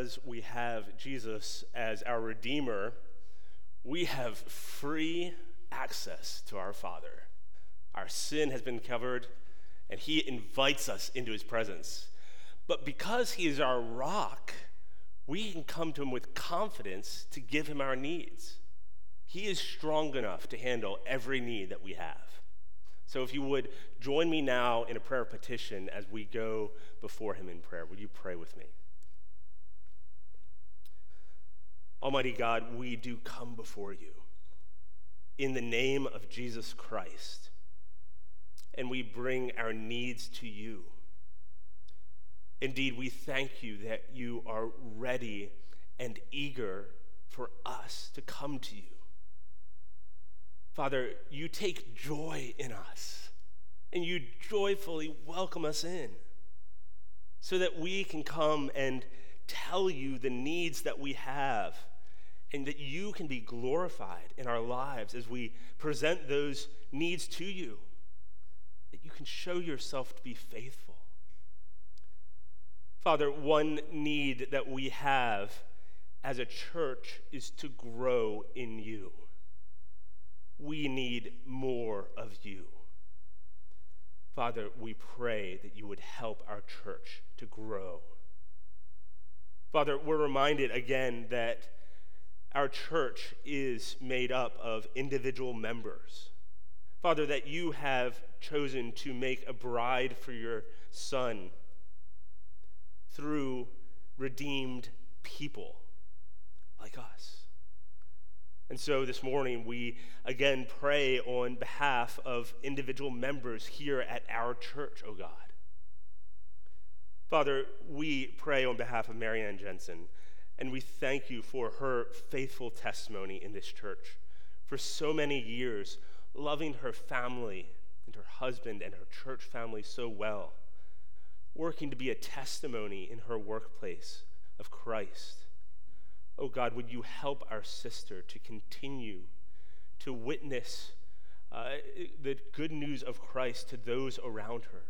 because we have Jesus as our Redeemer, we have free access to our Father. Our sin has been covered, and He invites us into His presence. But because He is our rock, we can come to Him with confidence to give Him our needs. He is strong enough to handle every need that we have. So if you would join me now in a prayer petition as we go before Him in prayer, would you pray with me? Almighty God, we do come before you in the name of Jesus Christ, and we bring our needs to you. Indeed, we thank you that you are ready and eager for us to come to you. Father, you take joy in us, and you joyfully welcome us in so that we can come and tell you the needs that we have and that you can be glorified in our lives as we present those needs to you, that you can show yourself to be faithful. Father, one need that we have as a church is to grow in you. We need more of you. Father, we pray that you would help our church to grow. Father, we're reminded again that our church is made up of individual members. Father, that you have chosen to make a bride for your son through redeemed people like us. And so this morning, we again pray on behalf of individual members here at our church, oh God. Father, we pray on behalf of Marianne Jensen and we thank you for her faithful testimony in this church for so many years, loving her family and her husband and her church family so well, working to be a testimony in her workplace of Christ. Oh God, would you help our sister to continue to witness uh, the good news of Christ to those around her?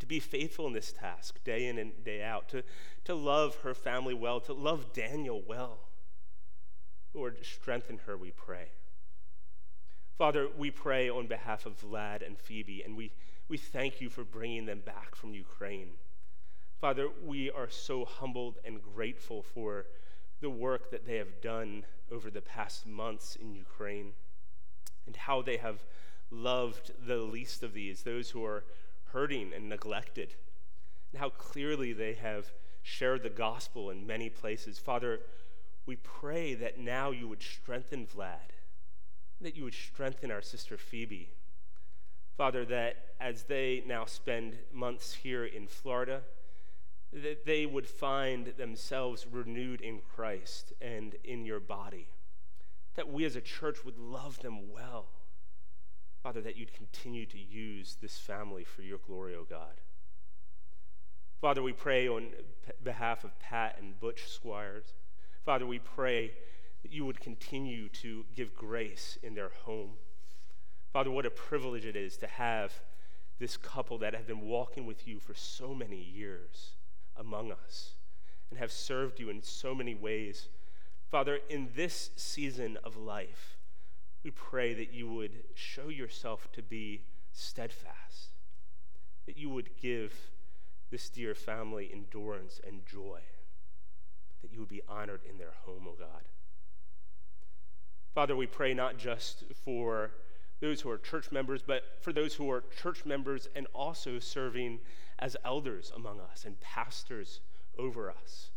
To be faithful in this task day in and day out, to, to love her family well, to love Daniel well. Lord, strengthen her, we pray. Father, we pray on behalf of Vlad and Phoebe, and we, we thank you for bringing them back from Ukraine. Father, we are so humbled and grateful for the work that they have done over the past months in Ukraine and how they have loved the least of these, those who are hurting and neglected, and how clearly they have shared the gospel in many places. Father, we pray that now you would strengthen Vlad, that you would strengthen our sister Phoebe. Father, that as they now spend months here in Florida, that they would find themselves renewed in Christ and in your body. That we as a church would love them well. Father, that you'd continue to use this family for your glory, O oh God. Father, we pray on behalf of Pat and Butch Squires. Father, we pray that you would continue to give grace in their home. Father, what a privilege it is to have this couple that have been walking with you for so many years among us and have served you in so many ways. Father, in this season of life, we pray that you would show yourself to be steadfast, that you would give this dear family endurance and joy, that you would be honored in their home, O oh God. Father, we pray not just for those who are church members, but for those who are church members and also serving as elders among us and pastors over us.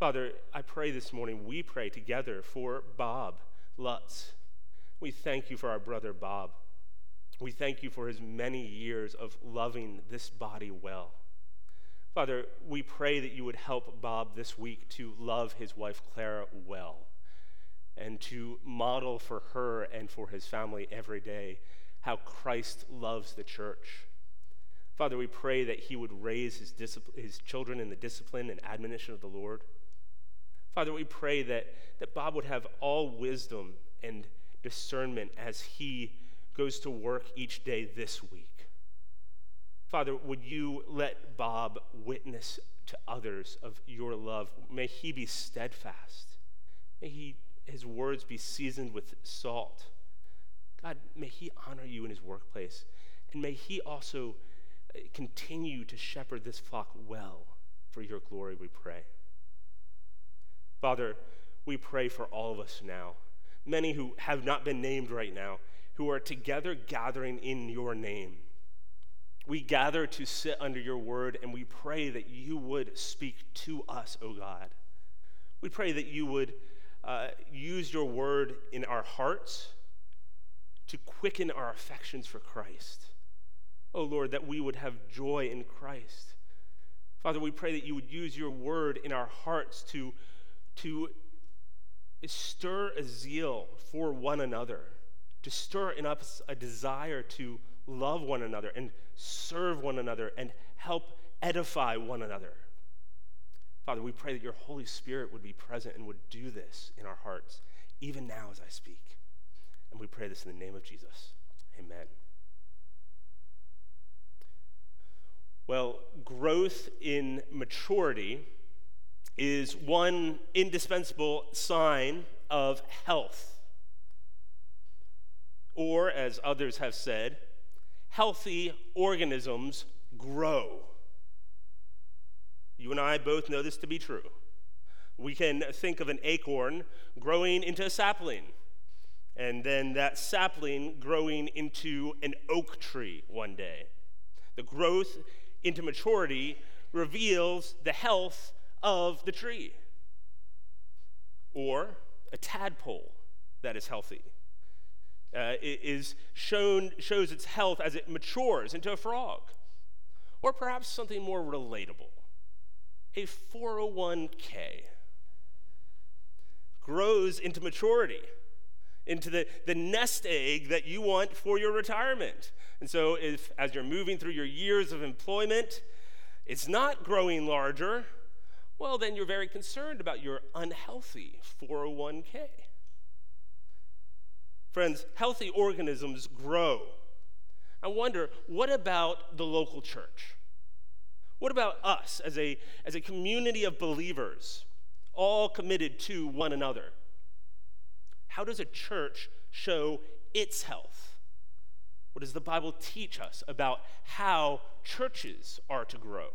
Father, I pray this morning, we pray together for Bob Lutz we thank you for our brother Bob. We thank you for his many years of loving this body well. Father, we pray that you would help Bob this week to love his wife Clara well and to model for her and for his family every day how Christ loves the church. Father, we pray that he would raise his, his children in the discipline and admonition of the Lord. Father, we pray that, that Bob would have all wisdom and discernment as he goes to work each day this week. Father, would you let Bob witness to others of your love. May he be steadfast. May he, his words be seasoned with salt. God, may he honor you in his workplace. And may he also uh, continue to shepherd this flock well for your glory, we pray. Father, we pray for all of us now, many who have not been named right now, who are together gathering in your name. We gather to sit under your word, and we pray that you would speak to us, O God. We pray that you would uh, use your word in our hearts to quicken our affections for Christ. Oh Lord, that we would have joy in Christ. Father, we pray that you would use your word in our hearts to, to stir a zeal for one another, to stir in us a desire to love one another and serve one another and help edify one another. Father, we pray that your Holy Spirit would be present and would do this in our hearts, even now as I speak. And we pray this in the name of Jesus. Amen. Well, growth in maturity is one indispensable sign of health. Or, as others have said, healthy organisms grow. You and I both know this to be true. We can think of an acorn growing into a sapling, and then that sapling growing into an oak tree one day. The growth into maturity reveals the health of the tree. Or a tadpole that is healthy uh, is shown, shows its health as it matures into a frog. Or perhaps something more relatable a 401k grows into maturity, into the, the nest egg that you want for your retirement. And so, if as you're moving through your years of employment, it's not growing larger, well, then you're very concerned about your unhealthy 401k. Friends, healthy organisms grow. I wonder, what about the local church? What about us as a, as a community of believers, all committed to one another? How does a church show its health? What does the Bible teach us about how churches are to grow?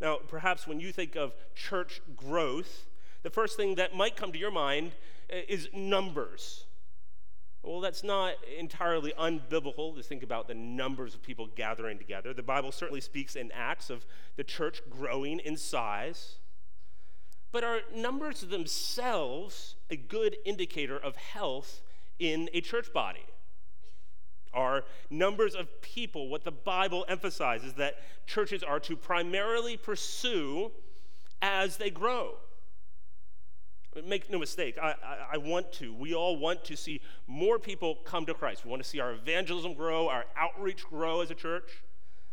Now, perhaps when you think of church growth, the first thing that might come to your mind eh, is numbers. Well, that's not entirely unbiblical to think about the numbers of people gathering together. The Bible certainly speaks in Acts of the church growing in size. But are numbers themselves a good indicator of health in a church body? Are numbers of people what the Bible emphasizes that churches are to primarily pursue as they grow? Make no mistake, I, I, I, want to. We all want to see more people come to Christ. We want to see our evangelism grow, our outreach grow as a church.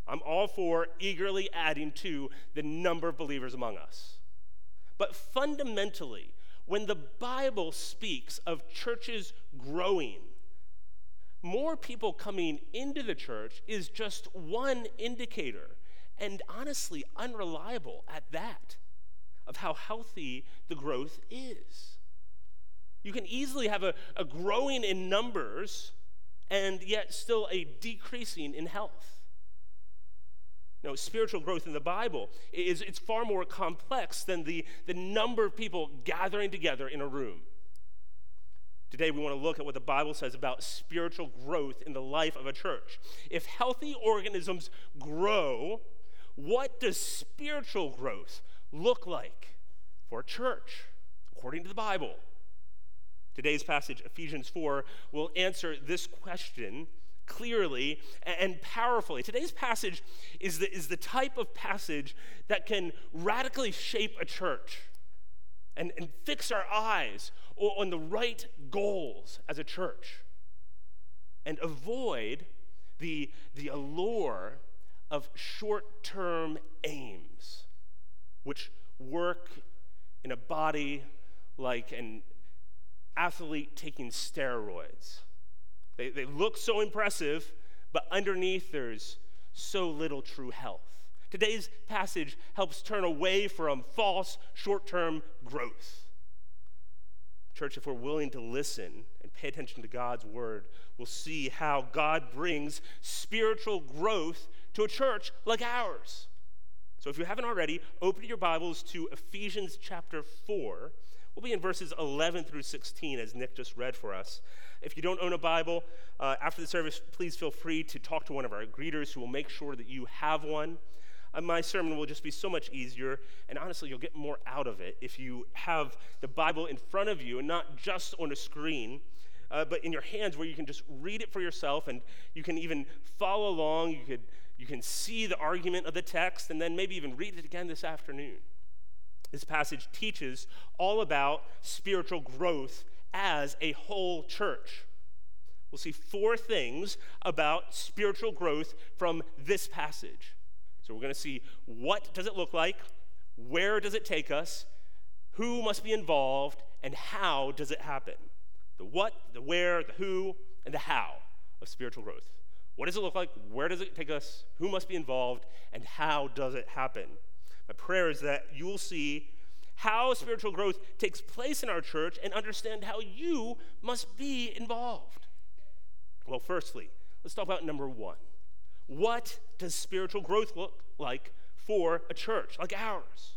I'm all for eagerly adding to the number of believers among us. But fundamentally, when the Bible speaks of churches growing, more people coming into the church is just one indicator, and honestly, unreliable at that of how healthy the growth is. You can easily have a, a growing in numbers and yet still a decreasing in health. No, spiritual growth in the Bible is it's far more complex than the, the number of people gathering together in a room. Today, we want to look at what the Bible says about spiritual growth in the life of a church. If healthy organisms grow, what does spiritual growth look like for a church, according to the Bible? Today's passage, Ephesians 4, will answer this question clearly and powerfully. Today's passage is the, is the type of passage that can radically shape a church and, and fix our eyes on the right goals as a church and avoid the, the allure of short term aims which work in a body like an athlete taking steroids. They, they look so impressive, but underneath there's so little true health. Today's passage helps turn away from false short term growth. Church, if we're willing to listen and pay attention to God's word, we'll see how God brings spiritual growth to a church like ours. So if you haven't already, open your Bibles to Ephesians chapter 4. We'll be in verses 11 through 16, as Nick just read for us. If you don't own a Bible, uh, after the service, please feel free to talk to one of our greeters who will make sure that you have one. Uh, my sermon will just be so much easier, and honestly, you'll get more out of it if you have the Bible in front of you and not just on a screen. Uh, but in your hands where you can just read it for yourself and you can even follow along. You, could, you can see the argument of the text and then maybe even read it again this afternoon. This passage teaches all about spiritual growth as a whole church. We'll see four things about spiritual growth from this passage. So we're going to see what does it look like, where does it take us, who must be involved, and how does it happen. The what, the where, the who, and the how of spiritual growth. What does it look like? Where does it take us? Who must be involved? And how does it happen? My prayer is that you will see how spiritual growth takes place in our church and understand how you must be involved. Well, firstly, let's talk about number one what does spiritual growth look like for a church like ours?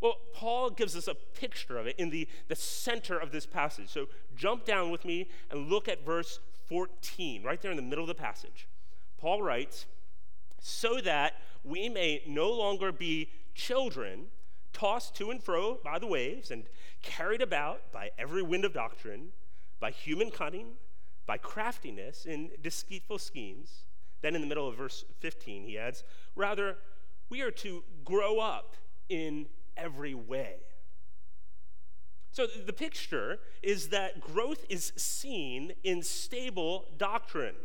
Well, Paul gives us a picture of it in the, the center of this passage. So jump down with me and look at verse 14, right there in the middle of the passage. Paul writes, So that we may no longer be children, tossed to and fro by the waves, and carried about by every wind of doctrine, by human cunning, by craftiness in deceitful schemes then in the middle of verse 15, he adds, Rather, we are to grow up in every way. So the picture is that growth is seen in stable doctrine.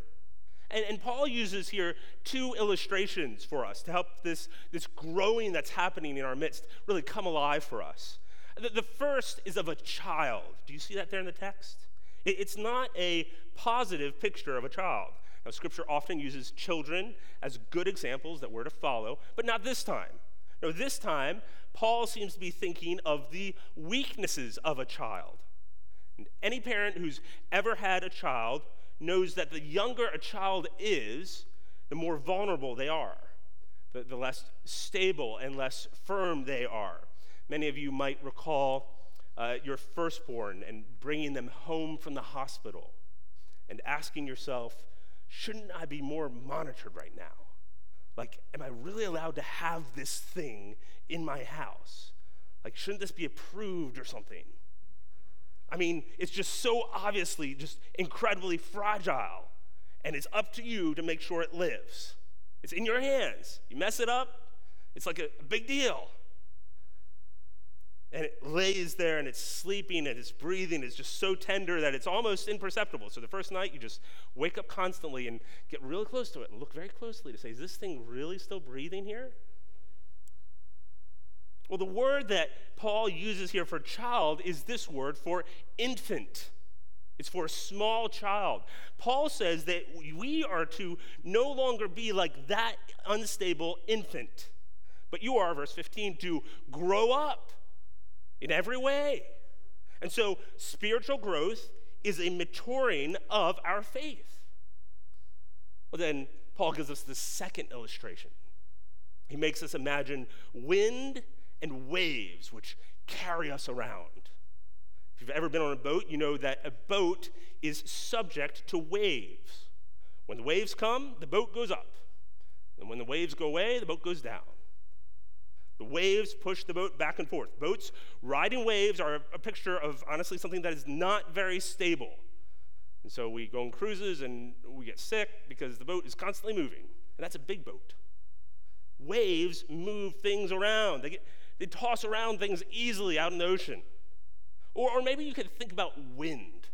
And, and, Paul uses here two illustrations for us to help this, this growing that's happening in our midst really come alive for us. The, the first is of a child. Do you see that there in the text? It, it's not a positive picture of a child. Now, Scripture often uses children as good examples that we're to follow, but not this time. No, this time, Paul seems to be thinking of the weaknesses of a child. And any parent who's ever had a child knows that the younger a child is, the more vulnerable they are, the, the less stable and less firm they are. Many of you might recall uh, your firstborn and bringing them home from the hospital and asking yourself, shouldn't I be more monitored right now? Like, am I really allowed to have this thing in my house? Like, shouldn't this be approved or something? I mean, it's just so obviously just incredibly fragile, and it's up to you to make sure it lives. It's in your hands. You mess it up, it's like a, big deal and it lays there and it's sleeping and its breathing is just so tender that it's almost imperceptible. So the first night you just wake up constantly and get really close to it and look very closely to say, is this thing really still breathing here? Well, the word that Paul uses here for child is this word for infant. It's for a small child. Paul says that we are to no longer be like that unstable infant, but you are, verse 15, to grow up in every way. And so, spiritual growth is a maturing of our faith. Well, then, Paul gives us the second illustration. He makes us imagine wind and waves which carry us around. If you've ever been on a boat, you know that a boat is subject to waves. When the waves come, the boat goes up. And when the waves go away, the boat goes down. The waves push the boat back and forth. Boats riding waves are a picture of, honestly, something that is not very stable. And so we go on cruises and we get sick because the boat is constantly moving. And that's a big boat. Waves move things around, they, get, they toss around things easily out in the ocean. Or, or maybe you could think about wind.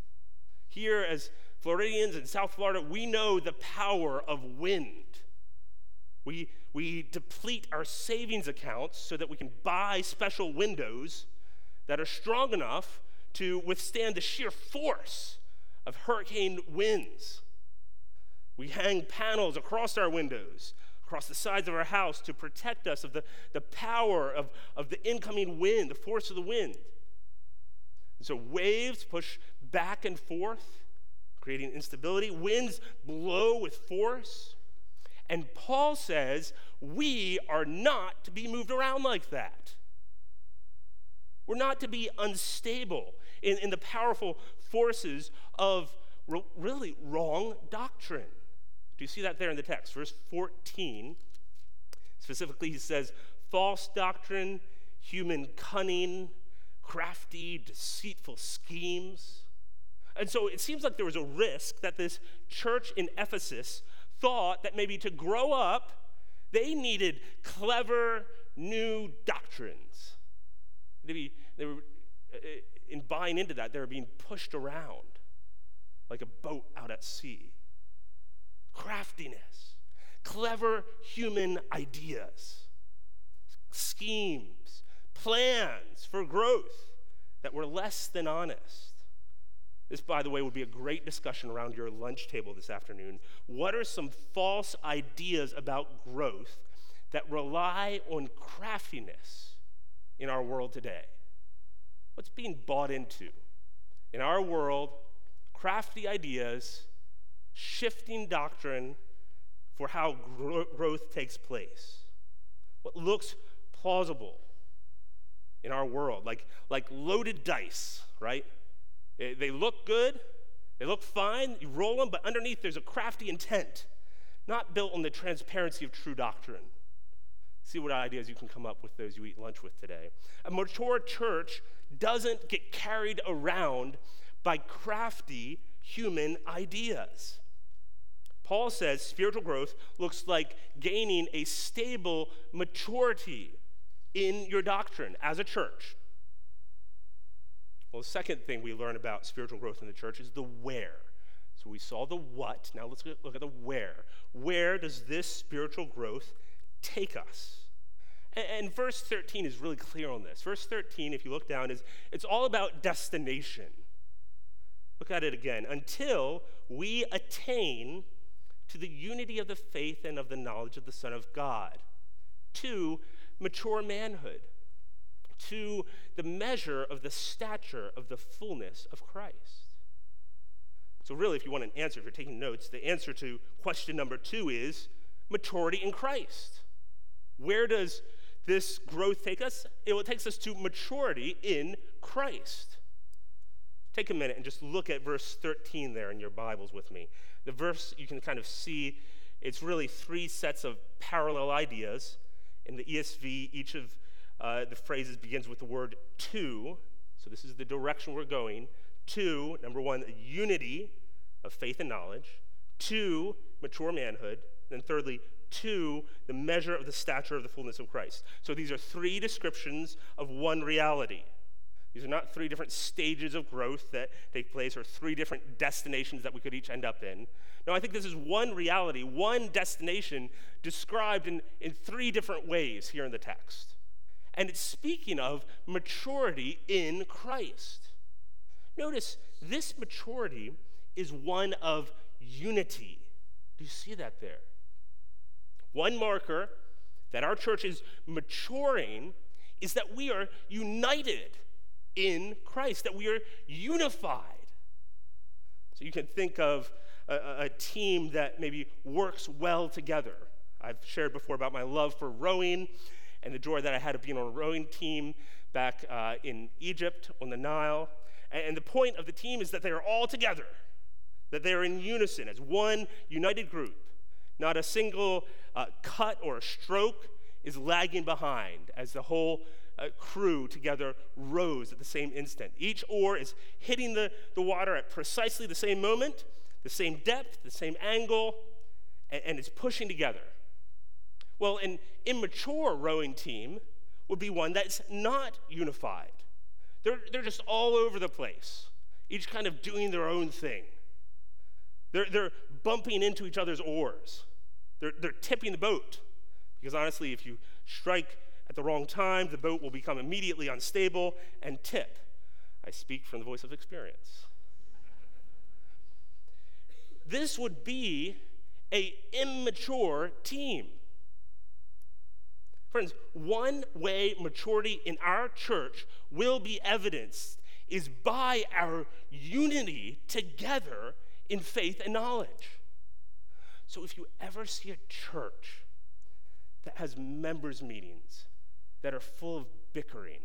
Here, as Floridians in South Florida, we know the power of wind. We, we deplete our savings accounts so that we can buy special windows that are strong enough to withstand the sheer force of hurricane winds. We hang panels across our windows, across the sides of our house to protect us of the, the power of, of the incoming wind, the force of the wind. And so waves push back and forth, creating instability. Winds blow with force. And Paul says we are not to be moved around like that. We're not to be unstable in, in the powerful forces of really wrong doctrine. Do you see that there in the text? Verse 14, specifically, he says, false doctrine, human cunning, crafty, deceitful schemes. And so it seems like there was a risk that this church in Ephesus thought that maybe to grow up, they needed clever new doctrines. Maybe they were, uh, in buying into that, they were being pushed around like a boat out at sea. Craftiness, clever human ideas, schemes, plans for growth that were less than honest. This, by the way, would be a great discussion around your lunch table this afternoon. What are some false ideas about growth that rely on craftiness in our world today? What's being bought into? In our world, crafty ideas, shifting doctrine for how gro- growth takes place. What looks plausible in our world, like, like loaded dice, right? Eh, they look good, they look fine, you roll them, but underneath there's a crafty intent, not built on the transparency of true doctrine. See what ideas you can come up with those you eat lunch with today. A mature church doesn't get carried around by crafty human ideas. Paul says spiritual growth looks like gaining a stable maturity in your doctrine as a church. Well, the second thing we learn about spiritual growth in the church is the where. So we saw the what. Now let's look at the where. Where does this spiritual growth take us? And, verse 13 is really clear on this. Verse 13, if you look down, is it's all about destination. Look at it again. Until we attain to the unity of the faith and of the knowledge of the Son of God, to mature manhood to the measure of the stature of the fullness of Christ. So, really, if you want an answer, if you're taking notes, the answer to question number two is maturity in Christ. Where does this growth take us? It takes us to maturity in Christ. Take a minute and just look at verse 13 there in your Bibles with me. The verse, you can kind of see, it's really three sets of parallel ideas. In the ESV, each of uh, the phrases begins with the word to. So this is the direction we're going. To, number one, unity of faith and knowledge. Two, mature manhood. Then thirdly, to the measure of the stature of the fullness of Christ. So these are three descriptions of one reality. These are not three different stages of growth that take place or three different destinations that we could each end up in. No, I think this is one reality, one destination described in, in three different ways here in the text. And it's speaking of maturity in Christ. Notice this maturity is one of unity. Do you see that there? One marker that our church is maturing is that we are united in Christ, that we are unified. So you can think of a, a, team that maybe works well together. I've shared before about my love for rowing and the joy that I had of being on a rowing team back uh, in Egypt on the Nile. And, and the point of the team is that they are all together, that they are in unison as one united group. Not a single uh, cut or a stroke is lagging behind as the whole uh, crew together rows at the same instant. Each oar is hitting the, the water at precisely the same moment, the same depth, the same angle, and, and it's pushing together. Well, an immature rowing team would be one that's not unified. They're, they're just all over the place, each kind of doing their own thing. They're, they're bumping into each other's oars. They're, they're tipping the boat. Because honestly, if you strike at the wrong time, the boat will become immediately unstable and tip. I speak from the voice of experience. this would be a immature team. Friends, one way maturity in our church will be evidenced is by our unity together in faith and knowledge. So if you ever see a church that has members' meetings that are full of bickering,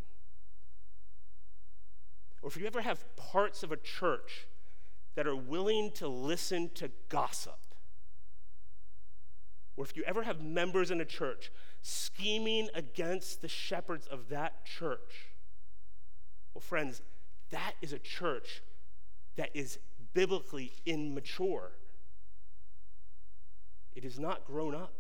or if you ever have parts of a church that are willing to listen to gossip, or if you ever have members in a church scheming against the shepherds of that church, well, friends, that is a church that is biblically immature. It is not grown up.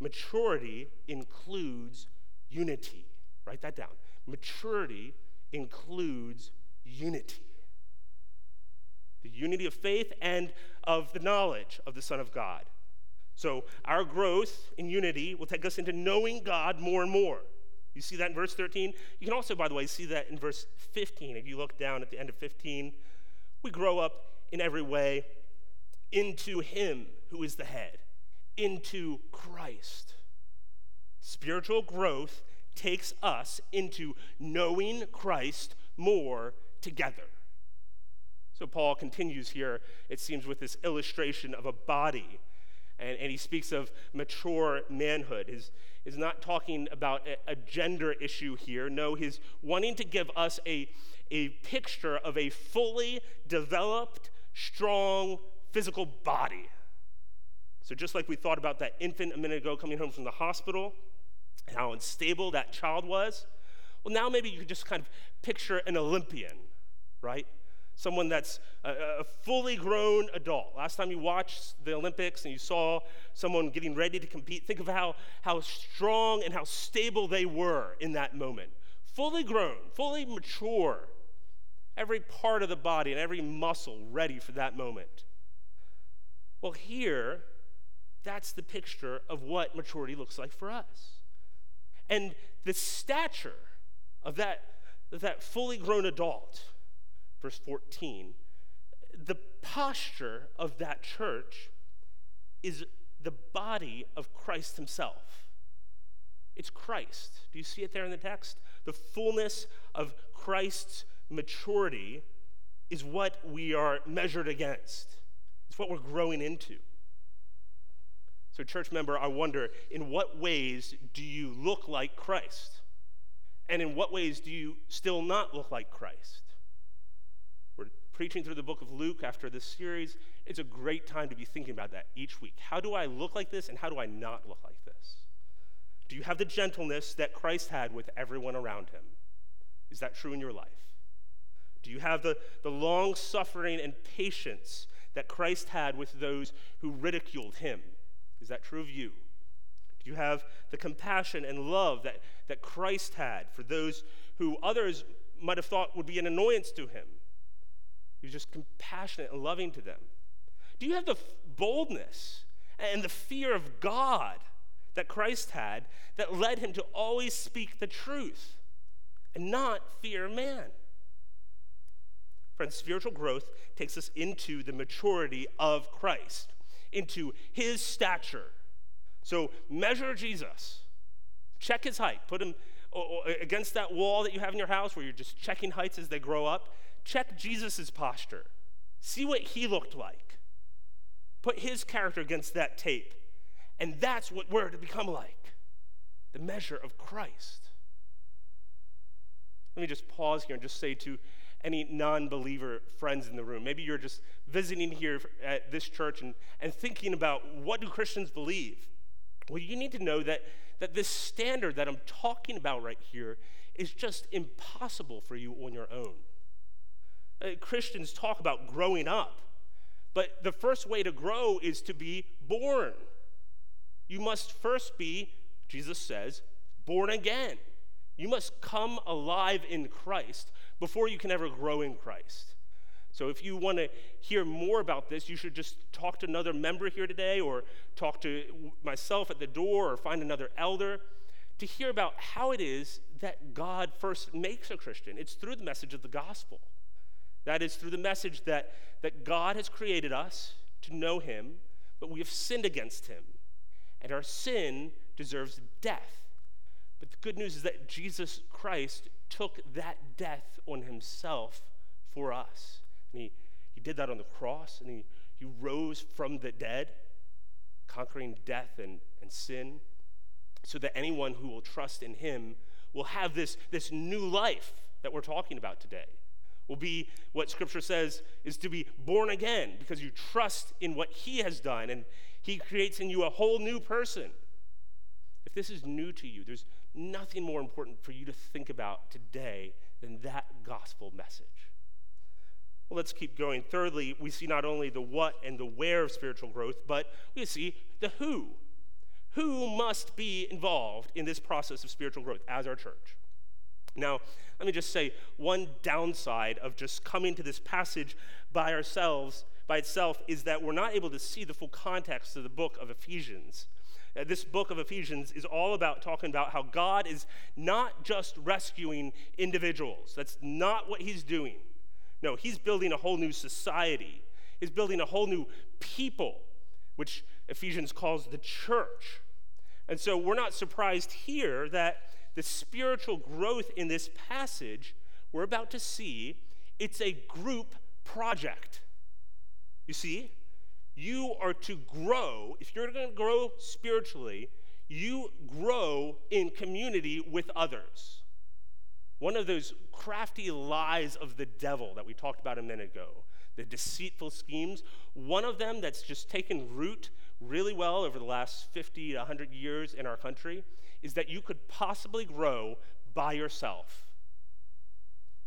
Maturity includes unity. Write that down. Maturity includes unity the unity of faith and of the knowledge of the Son of God. So, our growth in unity will take us into knowing God more and more. You see that in verse 13? You can also, by the way, see that in verse 15. If you look down at the end of 15, we grow up in every way into Him who is the head, into Christ. Spiritual growth takes us into knowing Christ more together. So Paul continues here, it seems, with this illustration of a body. And, and he speaks of mature manhood. He's, he's not talking about a, a gender issue here. No, he's wanting to give us a, a picture of a fully developed, strong physical body. So, just like we thought about that infant a minute ago coming home from the hospital, and how unstable that child was, well, now maybe you could just kind of picture an Olympian, right? Someone that's a, a, fully grown adult. Last time you watched the Olympics and you saw someone getting ready to compete, think of how, how strong and how stable they were in that moment. Fully grown, fully mature, every part of the body and every muscle ready for that moment. Well, here, that's the picture of what maturity looks like for us. And the stature of that, of that fully grown adult verse 14, the posture of that church is the body of Christ himself. It's Christ. Do you see it there in the text? The fullness of Christ's maturity is what we are measured against, it's what we're growing into. So, church member, I wonder in what ways do you look like Christ? And in what ways do you still not look like Christ? Preaching through the book of Luke after this series, it's a great time to be thinking about that each week. How do I look like this and how do I not look like this? Do you have the gentleness that Christ had with everyone around him? Is that true in your life? Do you have the, the long suffering and patience that Christ had with those who ridiculed him? Is that true of you? Do you have the compassion and love that, that Christ had for those who others might have thought would be an annoyance to him? Was just compassionate and loving to them. Do you have the boldness and the fear of God that Christ had that led him to always speak the truth and not fear man? Friends, spiritual growth takes us into the maturity of Christ, into his stature. So measure Jesus, check his height, put him against that wall that you have in your house where you're just checking heights as they grow up check Jesus' posture. See what he looked like. Put his character against that tape. And that's what we're to become like the measure of Christ. Let me just pause here and just say to any non believer friends in the room, maybe you're just visiting here at this church and, and thinking about what do Christians believe? Well, you need to know that, that this standard that I'm talking about right here is just impossible for you on your own. Uh, Christians talk about growing up, but the first way to grow is to be born. You must first be, Jesus says, born again. You must come alive in Christ before you can ever grow in Christ. So, if you want to hear more about this, you should just talk to another member here today, or talk to myself at the door, or find another elder to hear about how it is that God first makes a Christian. It's through the message of the gospel. That is through the message that, that God has created us to know Him, but we have sinned against Him. And our sin deserves death. But the good news is that Jesus Christ took that death on himself for us. And he, he did that on the cross, and he, he rose from the dead, conquering death and, and sin, so that anyone who will trust in him will have this, this new life that we're talking about today. Will be what Scripture says is to be born again because you trust in what He has done and He creates in you a whole new person. If this is new to you, there's nothing more important for you to think about today than that gospel message. Well, let's keep going. Thirdly, we see not only the what and the where of spiritual growth, but we see the who. Who must be involved in this process of spiritual growth as our church? Now, let me just say one downside of just coming to this passage by ourselves, by itself, is that we're not able to see the full context of the book of Ephesians. Uh, this book of Ephesians is all about talking about how God is not just rescuing individuals. That's not what he's doing. No, he's building a whole new society. He's building a whole new people, which Ephesians calls the church. And so we're not surprised here that the spiritual growth in this passage we're about to see, it's a group project. You see, you are to grow, if you're going to grow spiritually, you grow in community with others. One of those crafty lies of the devil that we talked about a minute ago, the deceitful schemes, one of them that's just taken root really well over the last 50 to 100 years in our country is that you could possibly grow by yourself.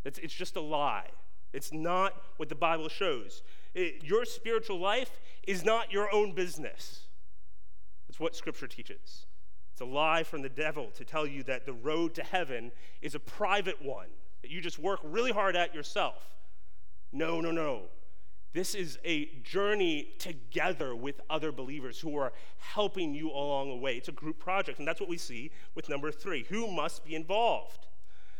It's, just a lie. It's not what the Bible shows. It, your spiritual life is not your own business. It's what Scripture teaches. It's a lie from the devil to tell you that the road to heaven is a private one, that you just work really hard at yourself. No, no, no. This is a journey together with other believers who are helping you along the way. It's a group project, and that's what we see with number three. Who must be involved?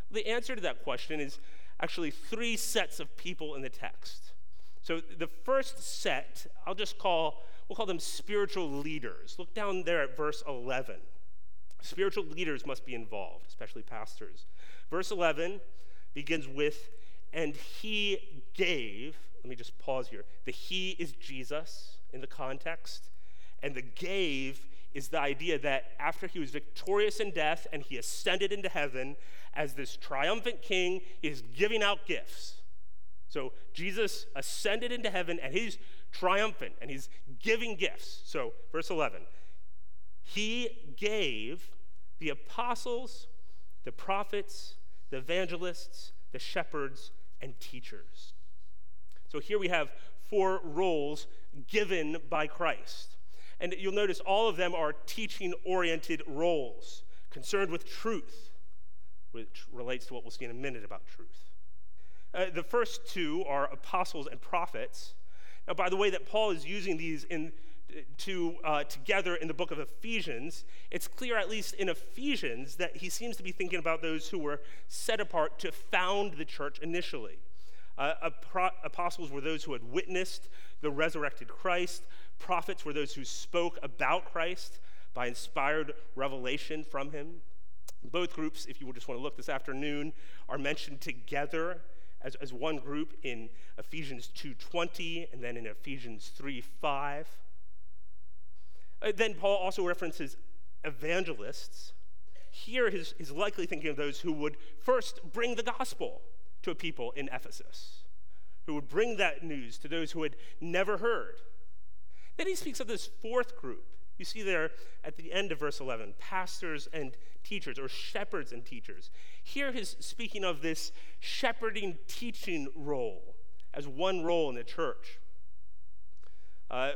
The answer to that question is actually three sets of people in the text. So the first set, I'll just call, we'll call them spiritual leaders. Look down there at verse 11. Spiritual leaders must be involved, especially pastors. Verse 11 begins with, and he gave, let me just pause here. The he is Jesus in the context, and the gave is the idea that after he was victorious in death and he ascended into heaven as this triumphant king, he is giving out gifts. So Jesus ascended into heaven and he's triumphant and he's giving gifts. So, verse 11 he gave the apostles, the prophets, the evangelists, the shepherds, and teachers. So here we have four roles given by Christ. And you'll notice all of them are teaching oriented roles concerned with truth, which relates to what we'll see in a minute about truth. Uh, the first two are apostles and prophets. Now, by the way, that Paul is using these in to, uh, together in the book of Ephesians, it's clear, at least in Ephesians, that he seems to be thinking about those who were set apart to found the church initially. Uh, apostles were those who had witnessed the resurrected Christ, prophets were those who spoke about Christ by inspired revelation from him. Both groups, if you just want to look this afternoon, are mentioned together as, as one group in Ephesians 2.20 and then in Ephesians 3.5. Uh, then Paul also references evangelists. Here, he's, he's likely thinking of those who would first bring the gospel to a people in Ephesus, who would bring that news to those who had never heard. Then he speaks of this fourth group. You see there at the end of verse 11 pastors and teachers, or shepherds and teachers. Here he's speaking of this shepherding teaching role as one role in the church. Uh,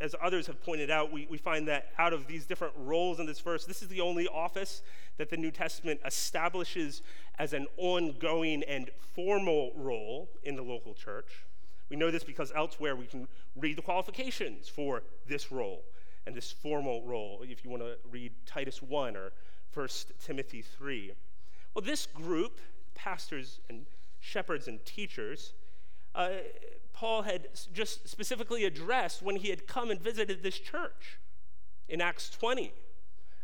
as others have pointed out, we, we find that out of these different roles in this verse, this is the only office that the New Testament establishes as an ongoing and formal role in the local church. We know this because elsewhere we can read the qualifications for this role and this formal role, if you want to read Titus 1 or 1 Timothy 3. Well, this group, pastors and shepherds and teachers, uh, Paul had just specifically addressed when he had come and visited this church in Acts 20.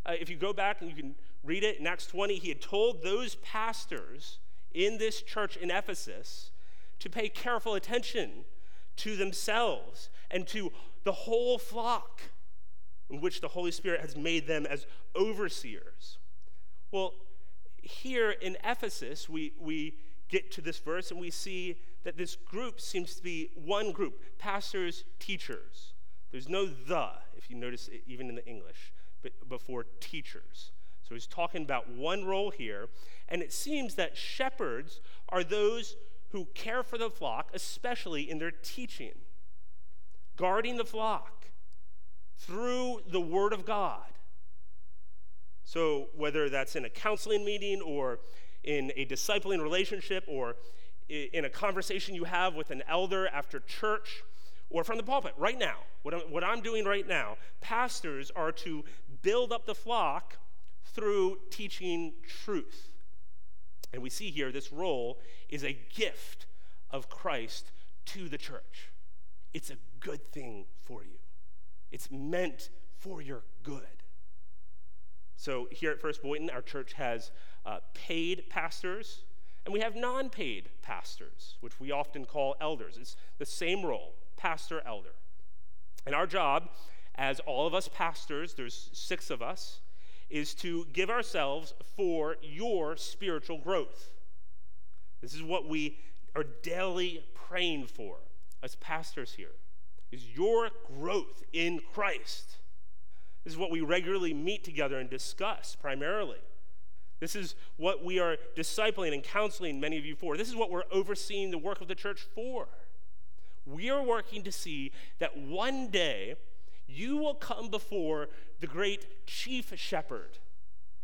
Uh, if you go back and you can read it in Acts 20, he had told those pastors in this church in Ephesus to pay careful attention to themselves and to the whole flock in which the Holy Spirit has made them as overseers. Well, here in Ephesus, we, we get to this verse and we see that this group seems to be one group pastors, teachers. There's no the, if you notice, it, even in the English, but before teachers. So he's talking about one role here, and it seems that shepherds are those who care for the flock, especially in their teaching, guarding the flock through the Word of God. So, whether that's in a counseling meeting or in a discipling relationship or in a conversation you have with an elder after church or from the pulpit right now, what I'm, what I'm doing right now, pastors are to build up the flock through teaching truth. And we see here this role is a gift of Christ to the church. It's a good thing for you, it's meant for your good. So, here at First Boynton, our church has uh, paid pastors and we have non paid pastors, which we often call elders. It's the same role pastor, elder. And our job, as all of us pastors, there's six of us, is to give ourselves for your spiritual growth. This is what we are daily praying for as pastors here is your growth in Christ. This is what we regularly meet together and discuss primarily. This is what we are discipling and counseling many of you for. This is what we're overseeing the work of the church for. We are working to see that one day you will come before the great chief shepherd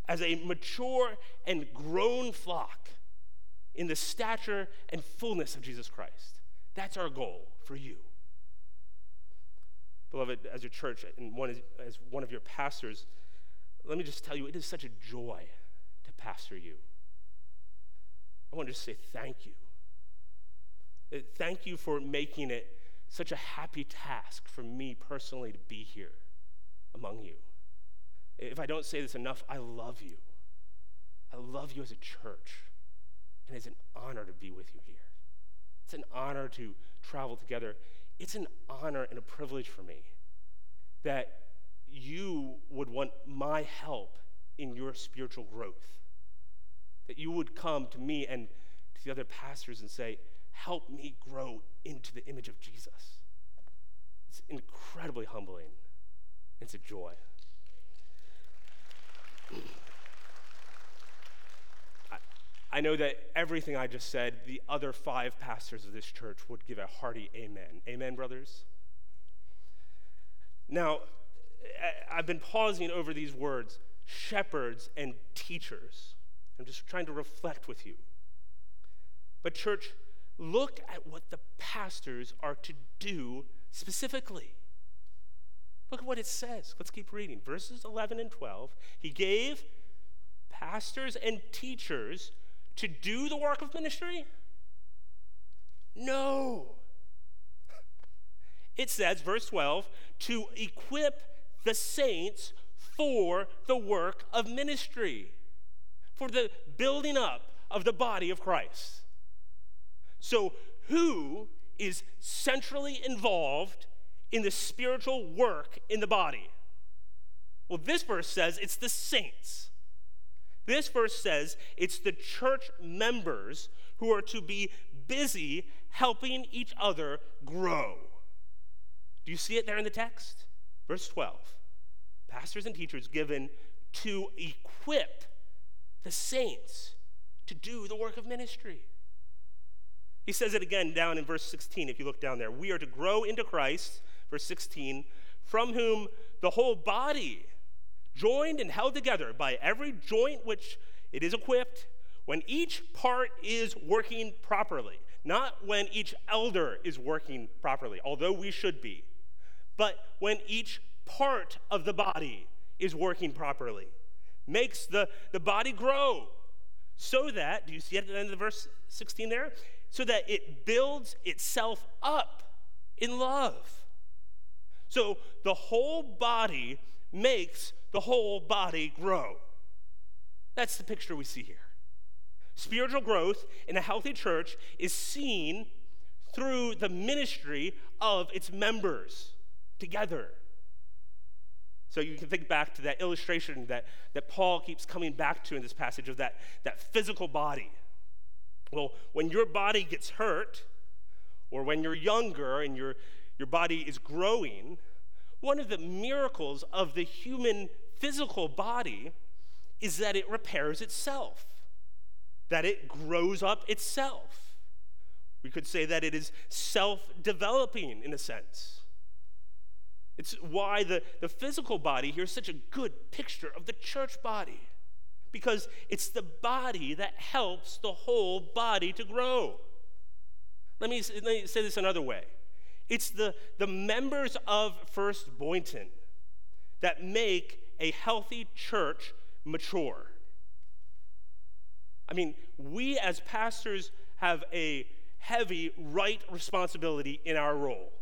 as a mature and grown flock in the stature and fullness of Jesus Christ. That's our goal for you. Beloved, as your church and one, as one of your pastors, let me just tell you, it is such a joy pastor you. I want to say thank you. Uh, thank you for making it such a happy task for me personally to be here among you. If I don't say this enough, I love you. I love you as a church. And it's an honor to be with you here. It's an honor to travel together. It's an honor and a privilege for me that you would want my help in your spiritual growth. That you would come to me and to the other pastors and say, Help me grow into the image of Jesus. It's incredibly humbling. It's a joy. I know that everything I just said, the other five pastors of this church would give a hearty amen. Amen, brothers? Now, I've been pausing over these words shepherds and teachers. I'm just trying to reflect with you. But, church, look at what the pastors are to do specifically. Look at what it says. Let's keep reading. Verses 11 and 12. He gave pastors and teachers to do the work of ministry? No. It says, verse 12, to equip the saints for the work of ministry, for the building up of the body of Christ. So, who is centrally involved in the spiritual work in the body? Well, this verse says it's the saints. This verse says it's the church members who are to be busy helping each other grow. Do you see it there in the text? Verse 12 Pastors and teachers given to equip the saints to do the work of ministry. He says it again down in verse 16, if you look down there. We are to grow into Christ, verse 16, from whom the whole body joined and held together by every joint which it is equipped, when each part is working properly, not when each elder is working properly, although we should be, but when each part of the body is working properly, makes the, the body grow so that, do you see at the end of the verse 16 there? So that it builds itself up in love. So the whole body makes the whole body grow. That's the picture we see here. Spiritual growth in a healthy church is seen through the ministry of its members together. So you can think back to that illustration that, that Paul keeps coming back to in this passage of that, that physical body. Well, when your body gets hurt, or when you're younger and your, your body is growing, one of the miracles of the human physical body is that it repairs itself, that it grows up itself. We could say that it is self developing in a sense. It's why the, the physical body here is such a good picture of the church body, because it's the body that helps the whole body to grow. Let me, let me say this another way it's the, the members of First Boynton that make a healthy church mature. I mean, we as pastors have a heavy right responsibility in our role.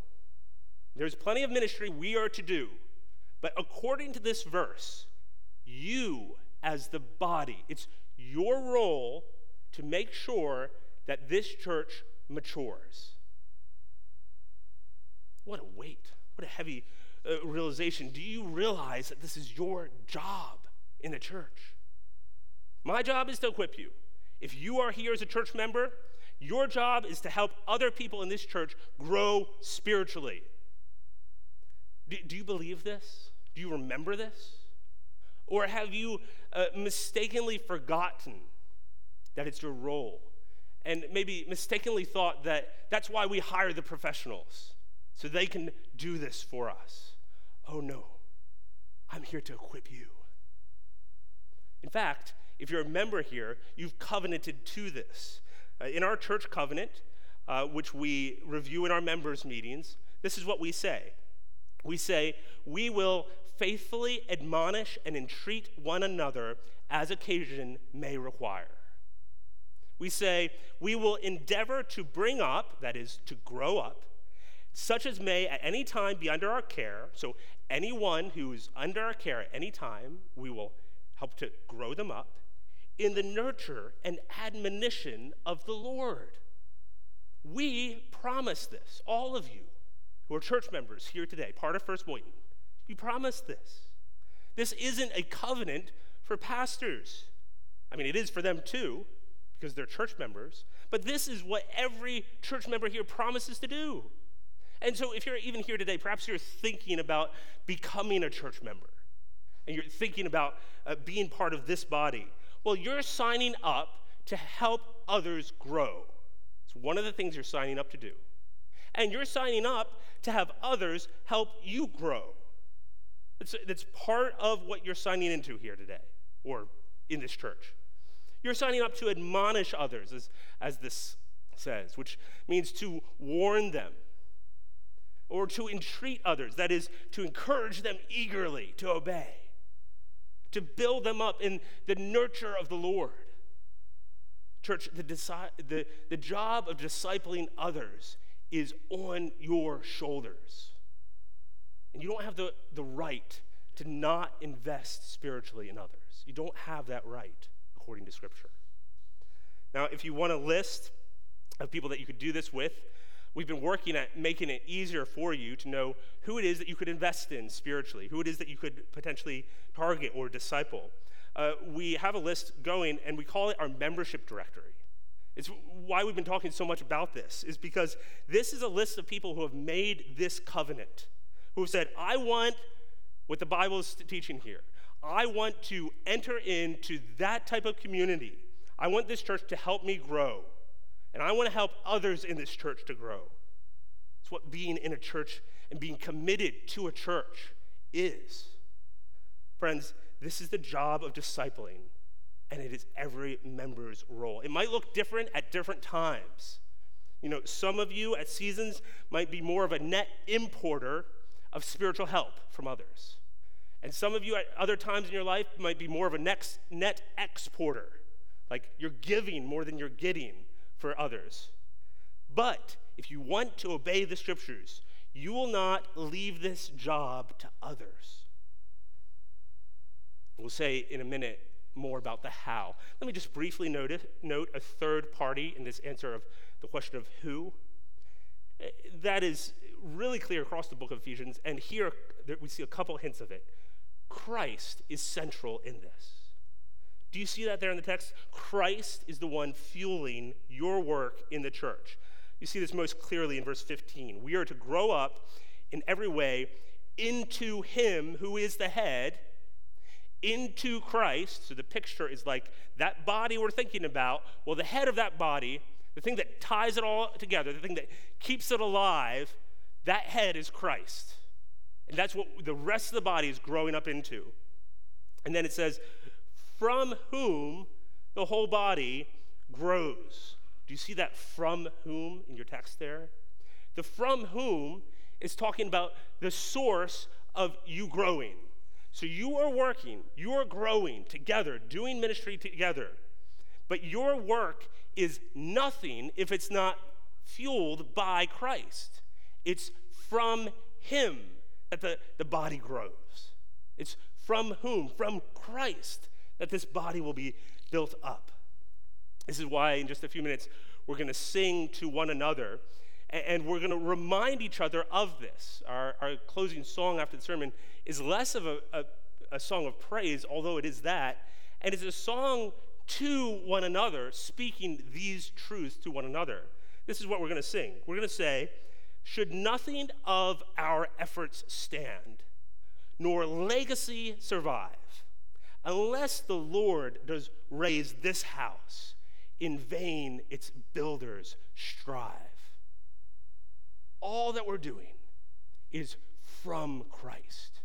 There's plenty of ministry we are to do, but according to this verse, you as the body, it's your role to make sure that this church matures. What a weight, what a heavy uh, realization. Do you realize that this is your job in the church? My job is to equip you. If you are here as a church member, your job is to help other people in this church grow spiritually. Do, do you believe this? Do you remember this? Or have you uh, mistakenly forgotten that it's your role? And maybe mistakenly thought that that's why we hire the professionals, so they can do this for us. Oh no, I'm here to equip you. In fact, if you're a member here, you've covenanted to this. Uh, in our church covenant, uh, which we review in our members' meetings, this is what we say. We say, We will faithfully admonish and entreat one another as occasion may require. We say, We will endeavor to bring up, that is, to grow up, such as may at any time be under our care. So, anyone who is under our care at any time, we will help to grow them up in the nurture and admonition of the Lord. We promise this, all of you who are church members here today, part of First Boynton. You promise this. This isn't a covenant for pastors. I mean, it is for them too, because they're church members, but this is what every church member here promises to do. And so, if you're even here today, perhaps you're thinking about becoming a church member, and you're thinking about uh, being part of this body. Well, you're signing up to help others grow. It's one of the things you're signing up to do. And you're signing up to have others help you grow. It's, part of what you're signing into here today or in this church. You're signing up to admonish others, as, as this says, which means to warn them or to entreat others, that is, to encourage them eagerly to obey to build them up in the nurture of the Lord. Church, the, the, the job of discipling others is on your shoulders. And you don't have the, the right to not invest spiritually in others. You don't have that right according to Scripture. Now, if you want a list of people that you could do this with, we've been working at making it easier for you to know who it is that you could invest in spiritually, who it is that you could potentially target or disciple. Uh, we have a list going, and we call it our membership directory. It's why we've been talking so much about this, is because this is a list of people who have made this covenant, who have said, I want what the Bible is teaching here. I want to enter into that type of community. I want this church to help me grow. And I want to help others in this church to grow. It's what being in a church and being committed to a church is. Friends, this is the job of discipling, and it is every member's role. It might look different at different times. You know, some of you at seasons might be more of a net importer of spiritual help from others. And some of you at other times in your life might be more of a next net exporter. Like you're giving more than you're getting for others. But if you want to obey the scriptures, you will not leave this job to others. We'll say in a minute more about the how. Let me just briefly note, note a third party in this answer of the question of who. Eh, that is really clear across the book of Ephesians, and here we see a couple hints of it. Christ is central in this. Do you see that there in the text? Christ is the one fueling your work in the church. You see this most clearly in verse 15. We are to grow up in every way into Him who is the head, into Christ. So the picture is like that body we're thinking about. Well, the head of that body, the thing that ties it all together, the thing that keeps it alive, that head is Christ. And that's what the rest of the body is growing up into. And then it says, from whom the whole body grows. Do you see that from whom in your text there? The from whom is talking about the source of you growing. So you are working, you are growing together, doing ministry together. But your work is nothing if it's not fueled by Christ. It's from Him that the, the body grows. It's from whom? From Christ that this body will be built up. This is why, in just a few minutes, we're going to sing to one another and we're going to remind each other of this. Our, our closing song after the sermon is less of a, a, a song of praise, although it is that, and it's a song to one another, speaking these truths to one another. This is what we're going to sing. We're going to say, Should nothing of our efforts stand, nor legacy survive, unless the Lord does raise this house, in vain its builders strive. All that we're doing is from Christ.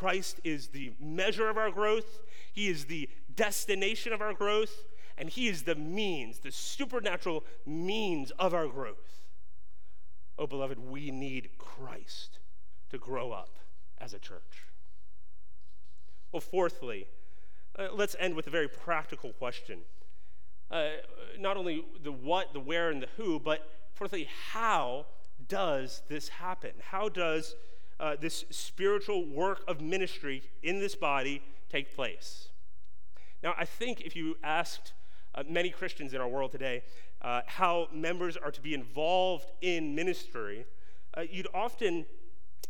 Christ is the measure of our growth, He is the destination of our growth, and He is the means, the supernatural means of our growth. Oh, beloved, we need Christ to grow up as a church. Well, fourthly, uh, let's end with a very practical question. Uh, not only the what, the where, and the who, but fourthly, how does this happen? How does uh, this spiritual work of ministry in this body take place? Now, I think if you asked uh, many Christians in our world today uh, how members are to be involved in ministry, uh, you'd often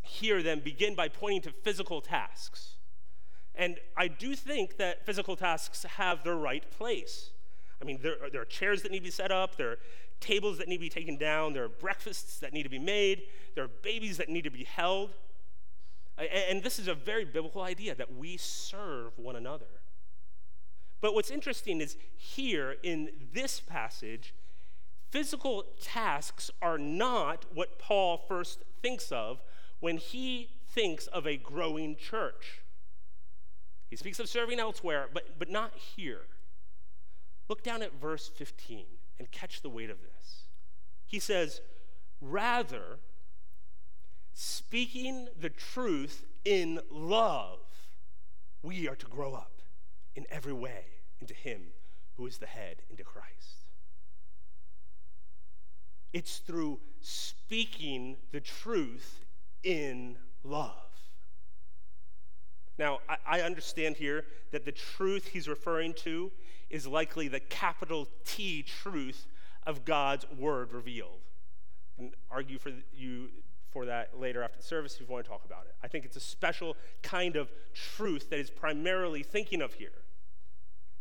hear them begin by pointing to physical tasks. And I do think that physical tasks have their right place. I mean, there are, there are chairs that need to be set up, there are tables that need to be taken down, there are breakfasts that need to be made, there are babies that need to be held. And this is a very biblical idea that we serve one another. But what's interesting is here in this passage, physical tasks are not what Paul first thinks of when he thinks of a growing church. He speaks of serving elsewhere, but, but not here. Look down at verse 15 and catch the weight of this. He says, Rather, speaking the truth in love, we are to grow up in every way into Him who is the head, into Christ. It's through speaking the truth in love. Now, I, understand here that the truth he's referring to is likely the capital T truth of God's word revealed. And argue for you for that later after the service if you want to talk about it. I think it's a special kind of truth that is primarily thinking of here.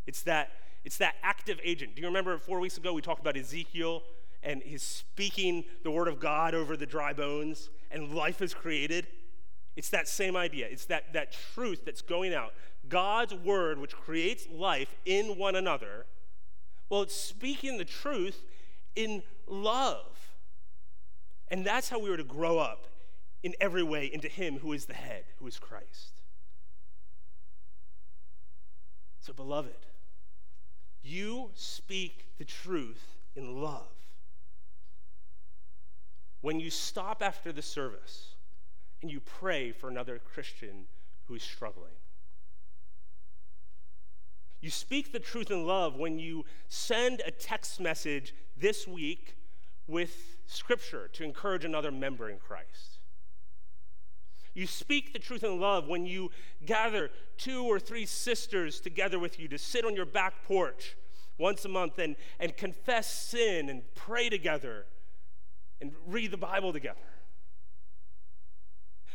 It's that it's that active agent. Do you remember 4 weeks ago we talked about Ezekiel and his speaking the word of God over the dry bones and life is created? It's that same idea. It's that, that truth that's going out. God's word, which creates life in one another, well, it's speaking the truth in love. And that's how we were to grow up in every way into Him who is the head, who is Christ. So, beloved, you speak the truth in love. When you stop after the service, and you pray for another Christian who is struggling. You speak the truth in love when you send a text message this week with scripture to encourage another member in Christ. You speak the truth in love when you gather two or three sisters together with you to sit on your back porch once a month and, and confess sin and pray together and read the Bible together.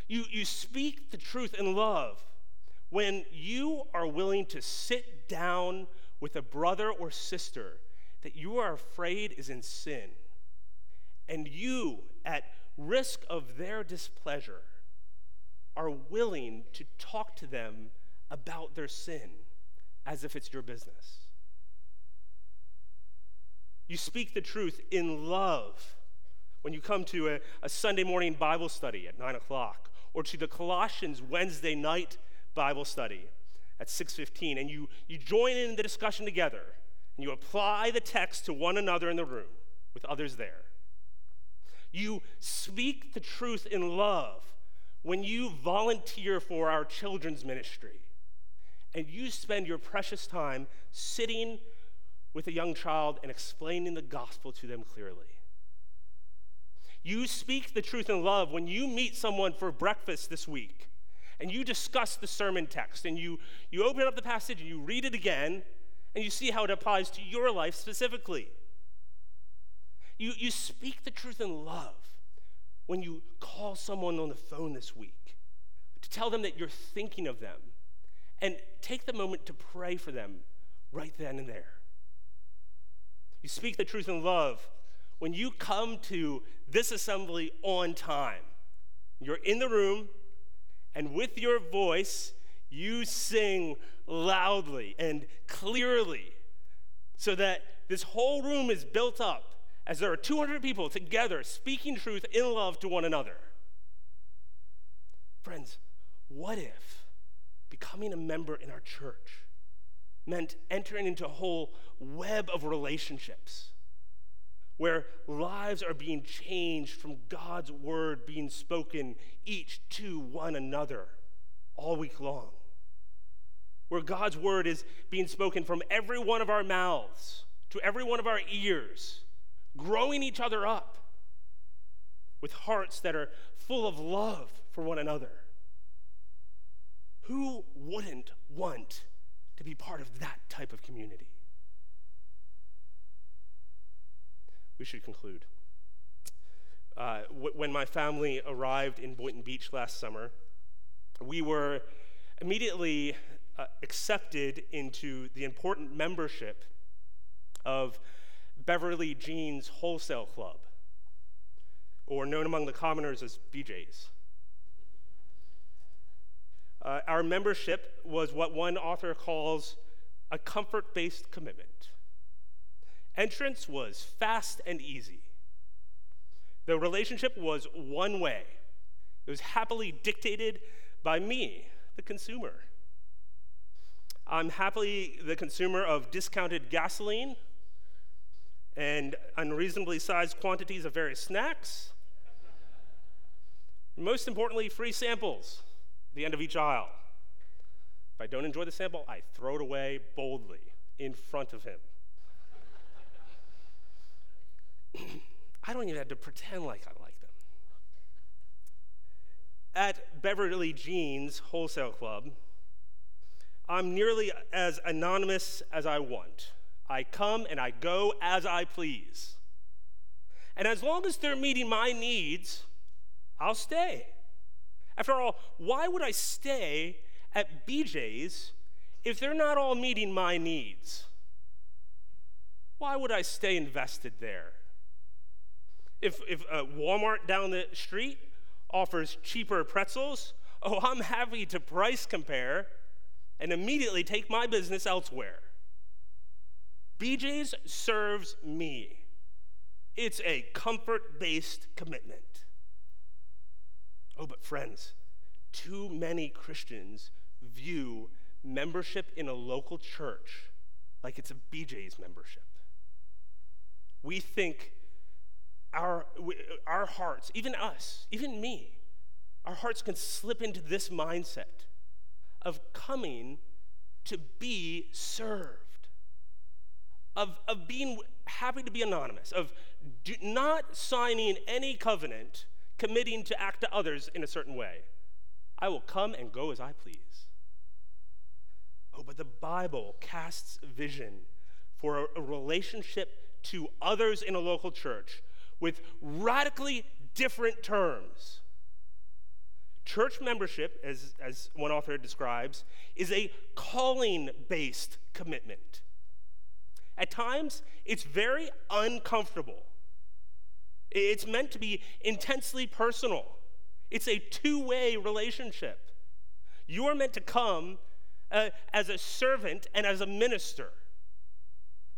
You, you speak the truth in love when you are willing to sit down with a brother or sister that you are afraid is in sin, and you, at risk of their displeasure, are willing to talk to them about their sin as if it's your business. You speak the truth in love when you come to a, a Sunday morning Bible study at 9 o'clock or to the Colossians Wednesday night Bible study at 6:15 and you you join in the discussion together and you apply the text to one another in the room with others there. You speak the truth in love when you volunteer for our children's ministry and you spend your precious time sitting with a young child and explaining the gospel to them clearly. You speak the truth in love when you meet someone for breakfast this week and you discuss the sermon text and you, you open up the passage and you read it again and you see how it applies to your life specifically. You, you speak the truth in love when you call someone on the phone this week to tell them that you're thinking of them and take the moment to pray for them right then and there. You speak the truth in love when you come to this assembly on time, you're in the room, and with your voice, you sing loudly and clearly so that this whole room is built up as there are 200 people together speaking truth in love to one another. Friends, what if becoming a member in our church meant entering into a whole web of relationships? Where lives are being changed from God's word being spoken each to one another all week long. Where God's word is being spoken from every one of our mouths to every one of our ears, growing each other up with hearts that are full of love for one another. Who wouldn't want to be part of that type of community? We should conclude. Uh, w- when my family arrived in Boynton Beach last summer, we were immediately uh, accepted into the important membership of Beverly Jeans Wholesale Club, or known among the commoners as BJ's. Uh, our membership was what one author calls a comfort based commitment. Entrance was fast and easy. The relationship was one way, it was happily dictated by me, the consumer. I'm happily the consumer of discounted gasoline and unreasonably sized quantities of various snacks. Most importantly, free samples at the end of each aisle. If I don't enjoy the sample, I throw it away boldly in front of him. I don't even have to pretend like I like them. At Beverly Jeans Wholesale Club, I'm nearly as anonymous as I want. I come and I go as I please. And as long as they're meeting my needs, I'll stay. After all, why would I stay at BJ's if they're not all meeting my needs? Why would I stay invested there? If, if uh, Walmart down the street offers cheaper pretzels, oh, I'm happy to price compare and immediately take my business elsewhere. BJ's serves me. It's a comfort based commitment. Oh, but friends, too many Christians view membership in a local church like it's a BJ's membership. We think our, our hearts, even us, even me, our hearts can slip into this mindset of coming to be served, of, of being happy to be anonymous, of do, not signing any covenant committing to act to others in a certain way, I will come and go as I please. Oh, but the Bible casts vision for a, a relationship to others in a local church with radically different terms. Church membership, as, as one author describes, is a calling based commitment. At times, it's very uncomfortable. It's meant to be intensely personal. It's a two way relationship. You are meant to come uh, as a servant and as a minister,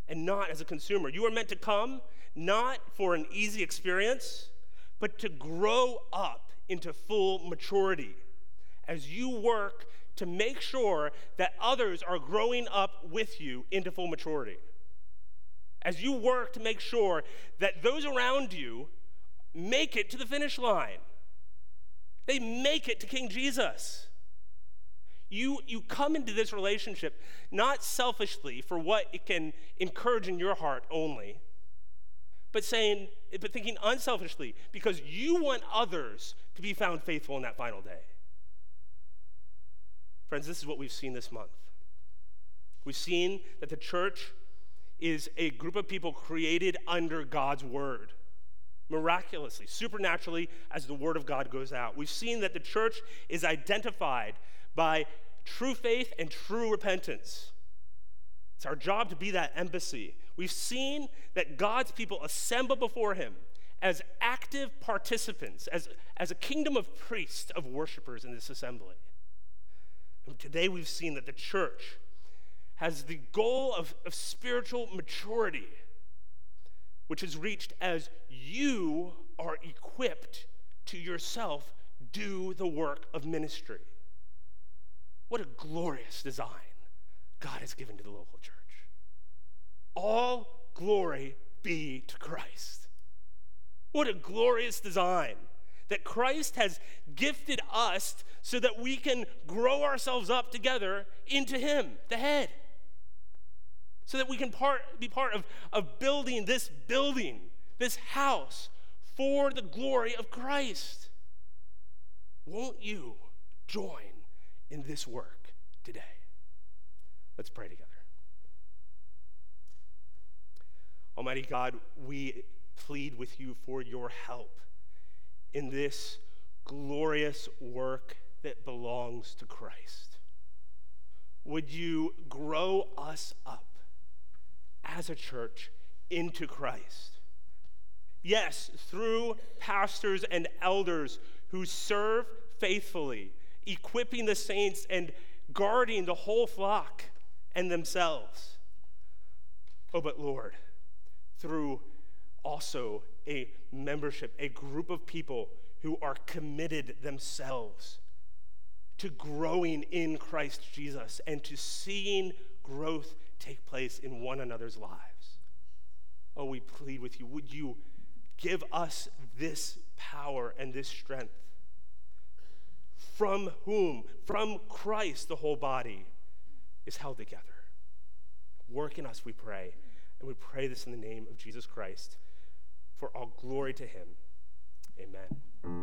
and not as a consumer. You are meant to come not for an easy experience, but to grow up into full maturity as you work to make sure that others are growing up with you into full maturity. As you work to make sure that those around you make it to the finish line, they make it to King Jesus. You, you come into this relationship not selfishly for what it can encourage in your heart only, but saying, but thinking unselfishly because you want others to be found faithful in that final day. Friends, this is what we've seen this month. We've seen that the church is a group of people created under God's word, miraculously, supernaturally, as the word of God goes out. We've seen that the church is identified by true faith and true repentance. It's our job to be that embassy. We've seen that God's people assemble before Him as active participants, as, as a kingdom of priests, of worshipers in this assembly. And today we've seen that the church has the goal of, of spiritual maturity, which is reached as you are equipped to yourself do the work of ministry. What a glorious design God has given to the local church. All glory be to Christ. What a glorious design that Christ has gifted us so that we can grow ourselves up together into Him, the head. So that we can part, be part of, of building this building, this house, for the glory of Christ. Won't you join in this work today. Let's pray together. Almighty God, we plead with you for your help in this glorious work that belongs to Christ. Would you grow us up as a church into Christ? Yes, through pastors and elders who serve faithfully equipping the saints and guarding the whole flock and themselves. Oh, but Lord, through also a membership, a group of people who are committed themselves to growing in Christ Jesus and to seeing growth take place in one another's lives. Oh, we plead with you, would you give us this power and this strength? From whom, from Christ, the whole body is held together. Work in us, we pray. And we pray this in the name of Jesus Christ for all glory to him. Amen.